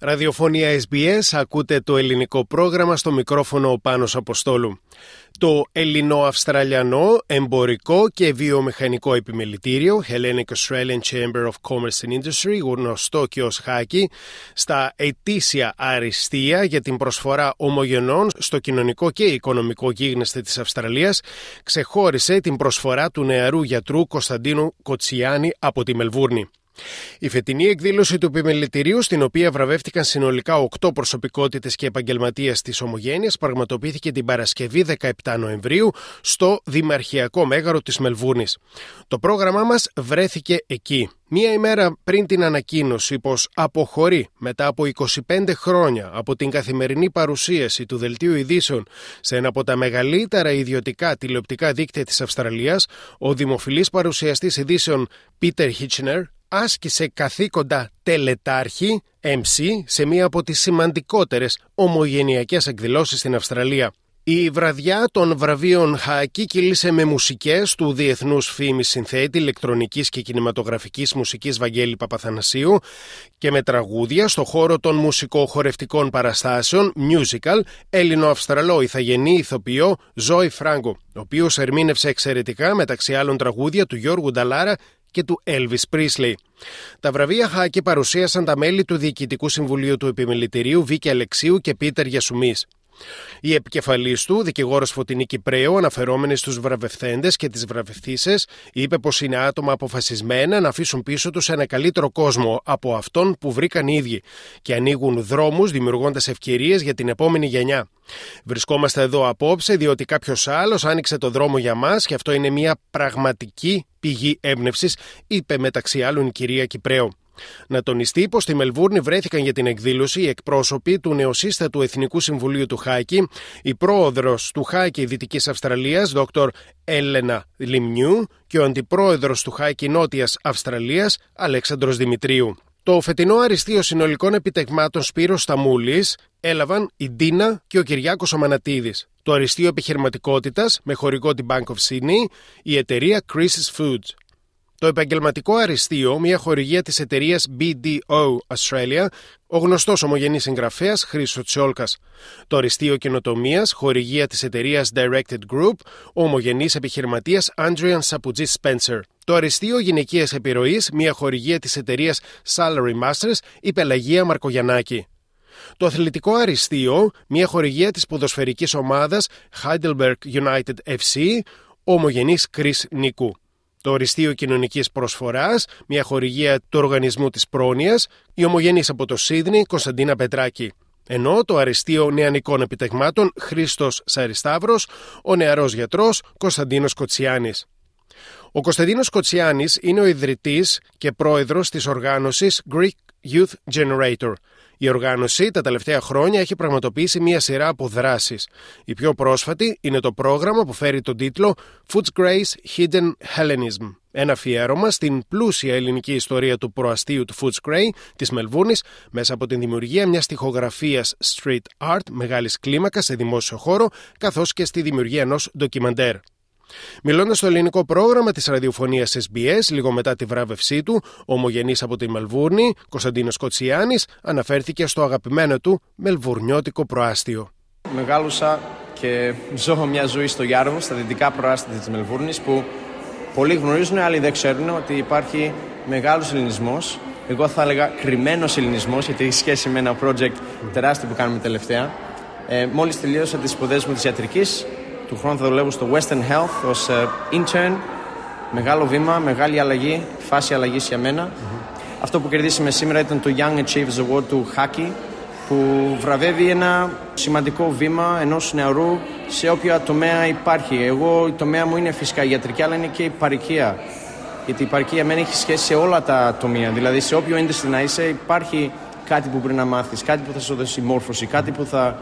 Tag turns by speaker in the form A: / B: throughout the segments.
A: Ραδιοφωνία SBS, ακούτε το ελληνικό πρόγραμμα στο μικρόφωνο ο Πάνος Αποστόλου. Το Ελληνο-Αυστραλιανό Εμπορικό και Βιομηχανικό Επιμελητήριο Hellenic Australian Chamber of Commerce and Industry, γνωστό και ως ΧΑΚΙ, στα ετήσια αριστεία για την προσφορά ομογενών στο κοινωνικό και οικονομικό γίγνεσθε της Αυστραλίας, ξεχώρισε την προσφορά του νεαρού γιατρού Κωνσταντίνου Κοτσιάνη από τη Μελβούρνη. Η φετινή εκδήλωση του επιμελητηρίου, στην οποία βραβεύτηκαν συνολικά 8 προσωπικότητες και επαγγελματίες της Ομογένειας, πραγματοποιήθηκε την Παρασκευή 17 Νοεμβρίου στο Δημαρχιακό Μέγαρο της Μελβούρνη. Το πρόγραμμά μας βρέθηκε εκεί. Μία ημέρα πριν την ανακοίνωση πως αποχωρεί μετά από 25 χρόνια από την καθημερινή παρουσίαση του Δελτίου Ειδήσεων σε ένα από τα μεγαλύτερα ιδιωτικά τηλεοπτικά δίκτυα της Αυστραλίας, ο δημοφιλής παρουσιαστής ειδήσεων Πίτερ Χίτσνερ άσκησε καθήκοντα τελετάρχη MC σε μία από τις σημαντικότερες ομογενειακές εκδηλώσεις στην Αυστραλία. Η βραδιά των βραβείων Χακί κυλήσε με μουσικές του διεθνούς φήμης συνθέτη ηλεκτρονικής και κινηματογραφικής μουσικής Βαγγέλη Παπαθανασίου και με τραγούδια στο χώρο των μουσικοχορευτικών παραστάσεων musical Έλληνο-Αυστραλό ηθαγενή ηθοποιό Ζόι Φράγκο, ο οποίος ερμήνευσε εξαιρετικά μεταξύ άλλων τραγούδια του Γιώργου Νταλάρα και του Elvis Presley. Τα βραβεία Χάκη παρουσίασαν τα μέλη του Διοικητικού Συμβουλίου του Επιμελητηρίου Βίκη Αλεξίου και Πίτερ Γιασουμί. Η επικεφαλής του, δικηγόρος Φωτεινή Κυπρέου, αναφερόμενη στους βραβευθέντες και τις βραβευθύσες, είπε πως είναι άτομα αποφασισμένα να αφήσουν πίσω τους ένα καλύτερο κόσμο από αυτόν που βρήκαν οι ίδιοι και ανοίγουν δρόμους δημιουργώντας ευκαιρίες για την επόμενη γενιά. Βρισκόμαστε εδώ απόψε διότι κάποιος άλλος άνοιξε το δρόμο για μας και αυτό είναι μια πραγματική πηγή έμπνευσης, είπε μεταξύ άλλων η κυρία Κυπρέου. Να τονιστεί πως στη Μελβούρνη βρέθηκαν για την εκδήλωση οι εκπρόσωποι του νεοσύστατου Εθνικού Συμβουλίου του Χάκη, η πρόεδρος του Χάκη Δυτικής Αυστραλίας, Δ. Έλενα Λιμνιού, και ο αντιπρόεδρος του Χάκη Νότιας Αυστραλίας, Αλέξανδρος Δημητρίου. Το φετινό αριστείο συνολικών επιτεγμάτων Σπύρος Σταμούλης έλαβαν η Ντίνα και ο Κυριάκος Αμανατίδη. Το αριστείο επιχειρηματικότητας με χορηγό την Bank of Sydney, η εταιρεία Chris's Foods. Το επαγγελματικό αριστείο, μια χορηγία της εταιρείας BDO Australia, ο γνωστός ομογενής συγγραφέας Χρήσος Τσιόλκας. Το αριστείο καινοτομίας, χορηγία της εταιρείας Directed Group, ο ομογενής επιχειρηματίας Andrian Sapoutji Spencer. Το αριστείο γυναικείας επιρροής, μια χορηγία της εταιρείας Salary Masters, η Πελαγία Μαρκογιαννάκη. Το αθλητικό αριστείο, μια χορηγία της ποδοσφαιρικής ομάδας Heidelberg United FC, ο ομογενής Chris Νίκου. Το Οριστείο Κοινωνικής Προσφοράς, μια χορηγία του Οργανισμού της Πρόνοιας, η Ομογενής από το Σίδνη, Κωνσταντίνα Πετράκη. Ενώ το Αριστείο Νεανικών Επιτεγμάτων Χρήστος Σαριστάβρο, ο νεαρός γιατρός Κωνσταντίνος Κοτσιάνης. Ο Κωνσταντίνος Κοτσιάνης είναι ο ιδρυτής και πρόεδρος της οργάνωσης Greek Youth Generator, η οργάνωση τα τελευταία χρόνια έχει πραγματοποιήσει μία σειρά από δράσεις. Η πιο πρόσφατη είναι το πρόγραμμα που φέρει τον τίτλο Foods Grace Hidden Hellenism. Ένα αφιέρωμα στην πλούσια ελληνική ιστορία του προαστίου του Foods Gray της Μελβούρνη μέσα από την δημιουργία μιας τοιχογραφία street art μεγάλης κλίμακας σε δημόσιο χώρο, καθώς και στη δημιουργία ενός ντοκιμαντέρ. Μιλώντας στο ελληνικό πρόγραμμα της ραδιοφωνίας SBS, λίγο μετά τη βράβευσή του, ο ομογενής από τη Μελβούρνη, Κωνσταντίνος Κοτσιάνης, αναφέρθηκε στο αγαπημένο του μελβουρνιώτικο προάστιο.
B: Μεγάλωσα και ζω μια ζωή στο Γιάρβο, στα δυτικά προάστια της Μελβούρνης, που πολλοί γνωρίζουν, άλλοι δεν ξέρουν ότι υπάρχει μεγάλος ελληνισμός. Εγώ θα έλεγα κρυμμένος ελληνισμός, γιατί έχει σχέση με ένα project τεράστιο που κάνουμε τελευταία. Ε, Μόλις τελείωσα τις σπουδές μου της ιατρικής, του χρόνου θα δουλεύω στο Western Health ως uh, intern. Μεγάλο βήμα, μεγάλη αλλαγή, φάση αλλαγής για μένα. Mm-hmm. Αυτό που κερδίσαμε σήμερα ήταν το Young Achievers Award του Hockey που βραβεύει ένα σημαντικό βήμα ενός νεαρού σε όποια τομέα υπάρχει. Εγώ η τομέα μου είναι φυσικά η ιατρική αλλά είναι και η παρικία. Γιατί η παρικία μεν έχει σχέση σε όλα τα τομεία. Δηλαδή σε όποιο industry να είσαι υπάρχει κάτι που πρέπει να μάθεις, κάτι που θα σου δώσει μόρφωση, κάτι που θα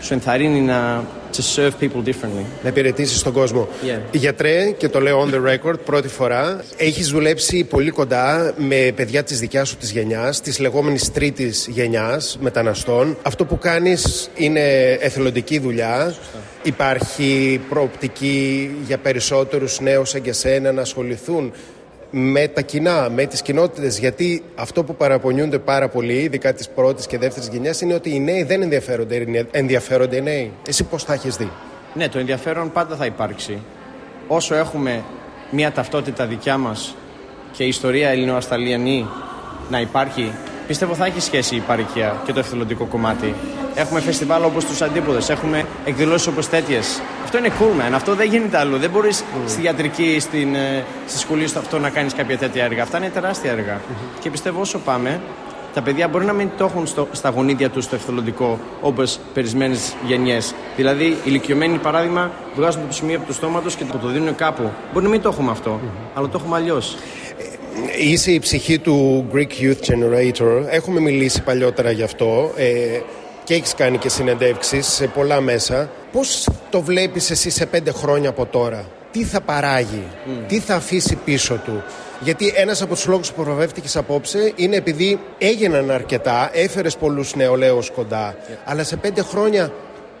B: σου ενθαρρύνει να to serve people differently.
A: Να υπηρετήσεις τον κόσμο.
B: Yeah.
A: Γιατρέ, και το λέω on the record πρώτη φορά, έχεις δουλέψει πολύ κοντά με παιδιά της δικιάς σου της γενιάς, της λεγόμενης τρίτης γενιάς μεταναστών. Αυτό που κάνεις είναι εθελοντική δουλειά. Υπάρχει προοπτική για περισσότερους νέους σαν και σένα να ασχοληθούν με τα κοινά, με τις κοινότητες γιατί αυτό που παραπονιούνται πάρα πολύ ειδικά της πρώτης και δεύτερης γενιάς είναι ότι οι νέοι δεν ενδιαφέρονται, ενδιαφέρονται οι νέοι. Εσύ πώς θα έχεις δει;
B: Ναι, το ενδιαφέρον πάντα θα υπάρξει. Όσο έχουμε μια ταυτότητα δικιά μας και η ιστορία ελληνοασταλιανή να υπάρχει, πιστεύω θα έχει σχέση η παροικία και το εθελοντικό κομμάτι. Έχουμε φεστιβάλ όπως τους Αντίποδες, έχουμε εκδηλώσεις όπως τέτοιες. Αυτό είναι cool, man. Αυτό δεν γίνεται αλλού. Δεν μπορείς mm. στη ιατρική, στην, ε, στη σχολή στο αυτό να κάνεις κάποια τέτοια έργα. Αυτά είναι τεράστια έργα. Mm-hmm. Και πιστεύω όσο πάμε, τα παιδιά μπορεί να μην το έχουν στο, στα γονίδια τους στο ευθελοντικό όπως περισμένες γενιές. Δηλαδή, οι ηλικιωμένοι, παράδειγμα, βγάζουν το ψημί από το στόμα τους και το δίνουν κάπου. Μπορεί να μην το έχουμε αυτό, mm-hmm. αλλά το έχουμε αλλιώς.
A: Είσαι η ψυχή του Greek Youth Generator. Έχουμε μιλήσει παλιότερα γι' αυτό. Ε, και έχεις κάνει και συνεντεύξεις σε πολλά μέσα. Πώς το βλέπεις εσύ σε πέντε χρόνια από τώρα, τι θα παράγει, τι θα αφήσει πίσω του; Γιατί ένας από τους λόγους που προβεύτηκες απόψε είναι επειδή έγιναν αρκετά, έφερες πολλούς νεολαίους κοντά, αλλά σε πέντε χρόνια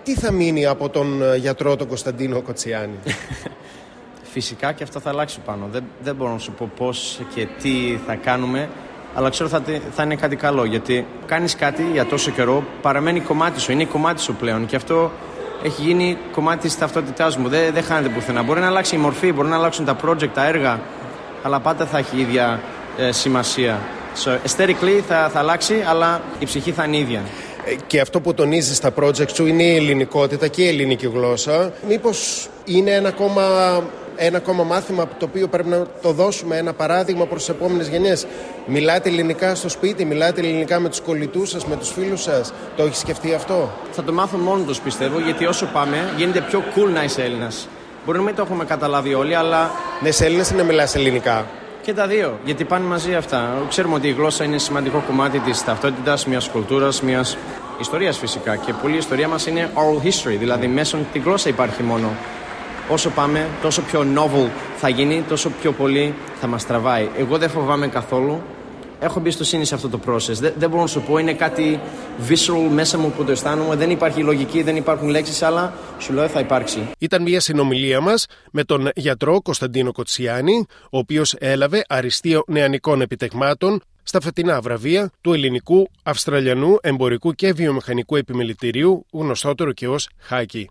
A: τι θα μείνει από τον ε, γιατρό τον Κωνσταντίνο Κοτσιάνη;
B: Φυσικά και αυτό θα αλλάξει πάνω. Δεν, δεν μπορώ να σου πω πώς και τι θα κάνουμε αλλά ξέρω θα, θα είναι κάτι καλό γιατί κάνεις κάτι για τόσο καιρό, παραμένει κομμάτι σου, είναι κομμάτι σου πλέον και αυτό έχει γίνει κομμάτι της ταυτότητάς μου. Δεν, δεν χάνεται πουθενά. Μπορεί να αλλάξει η μορφή, μπορεί να αλλάξουν τα project, τα έργα, αλλά πάντα θα έχει ίδια ε, σημασία. So, aesthetically θα, θα αλλάξει, αλλά η ψυχή θα είναι ίδια.
A: Ε, και αυτό που τονίζεις στα project σου είναι η ελληνικότητα και η ελληνική γλώσσα. Μήπως είναι ένα ακόμα ένα ακόμα μάθημα το οποίο πρέπει να το δώσουμε ένα παράδειγμα προς τις επόμενες γενιές. Μιλάτε ελληνικά στο σπίτι, μιλάτε ελληνικά με τους κολλητούς σας, με τους φίλους σας. Το έχεις σκεφτεί αυτό;
B: Θα το μάθουν μόνος τους πιστεύω γιατί όσο πάμε γίνεται πιο cool να είσαι Έλληνας. Μπορεί να μην το έχουμε καταλάβει όλοι, αλλά.
A: Ναι, σε Έλληνες ή να μιλάς ελληνικά;
B: Και τα δύο. Γιατί πάνε μαζί αυτά. Ξέρουμε ότι η γλώσσα είναι σημαντικό κομμάτι της ταυτότητας, μιας κουλτούρας, μιας ιστορίας φυσικά. Και πολλή ιστορία μας είναι oral history. Δηλαδή, μέσω τη γλώσσα υπάρχει μόνο όσο πάμε, τόσο πιο novel θα γίνει, τόσο πιο πολύ θα μας τραβάει. Εγώ δεν φοβάμαι καθόλου. Έχω εμπιστοσύνη σε αυτό το process. Δεν, δεν μπορώ να σου πω, είναι κάτι visceral μέσα μου που το αισθάνομαι. Δεν υπάρχει λογική, δεν υπάρχουν λέξεις, αλλά σου λέω θα υπάρξει.
A: Ήταν μια συνομιλία μας με τον γιατρό Κωνσταντίνο Κοτσιάνη, ο οποίος έλαβε αριστείο νεανικών επιτεγμάτων στα φετινά βραβεία του Ελληνικού, Αυστραλιανού, Εμπορικού και Βιομηχανικού Επιμελητηρίου, γνωστότερο και ως Χάκη.